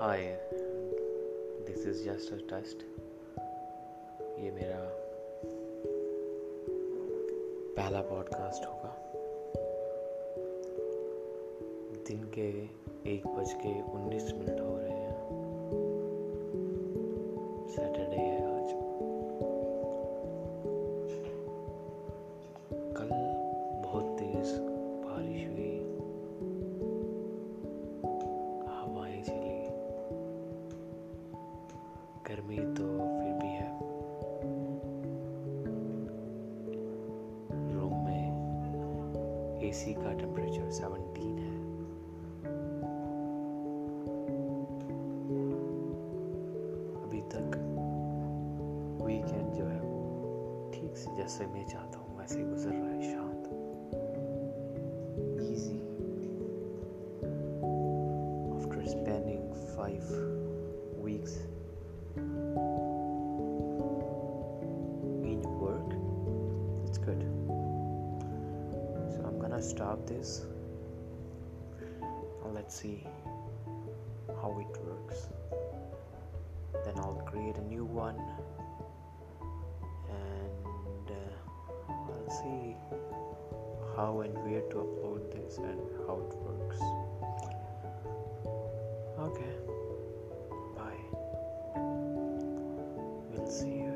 Hi this is just a test ये मेरा पहला पॉडकास्ट होगा। दिन के एक बज के उन्नीस मिनट हो गर्मी तो फिर भी है। रूम में एसी का टेम्परेचर 17 है। अभी तक वीकेंड जो है, ठीक से जैसे मैं चाहता हूँ, वैसे गुजर रहा है after spending five good. So I'm gonna stop this and let's see how it works. Then I'll create a new one and uh, I'll see how and where to upload this and how it works. Okay, bye. We'll see you.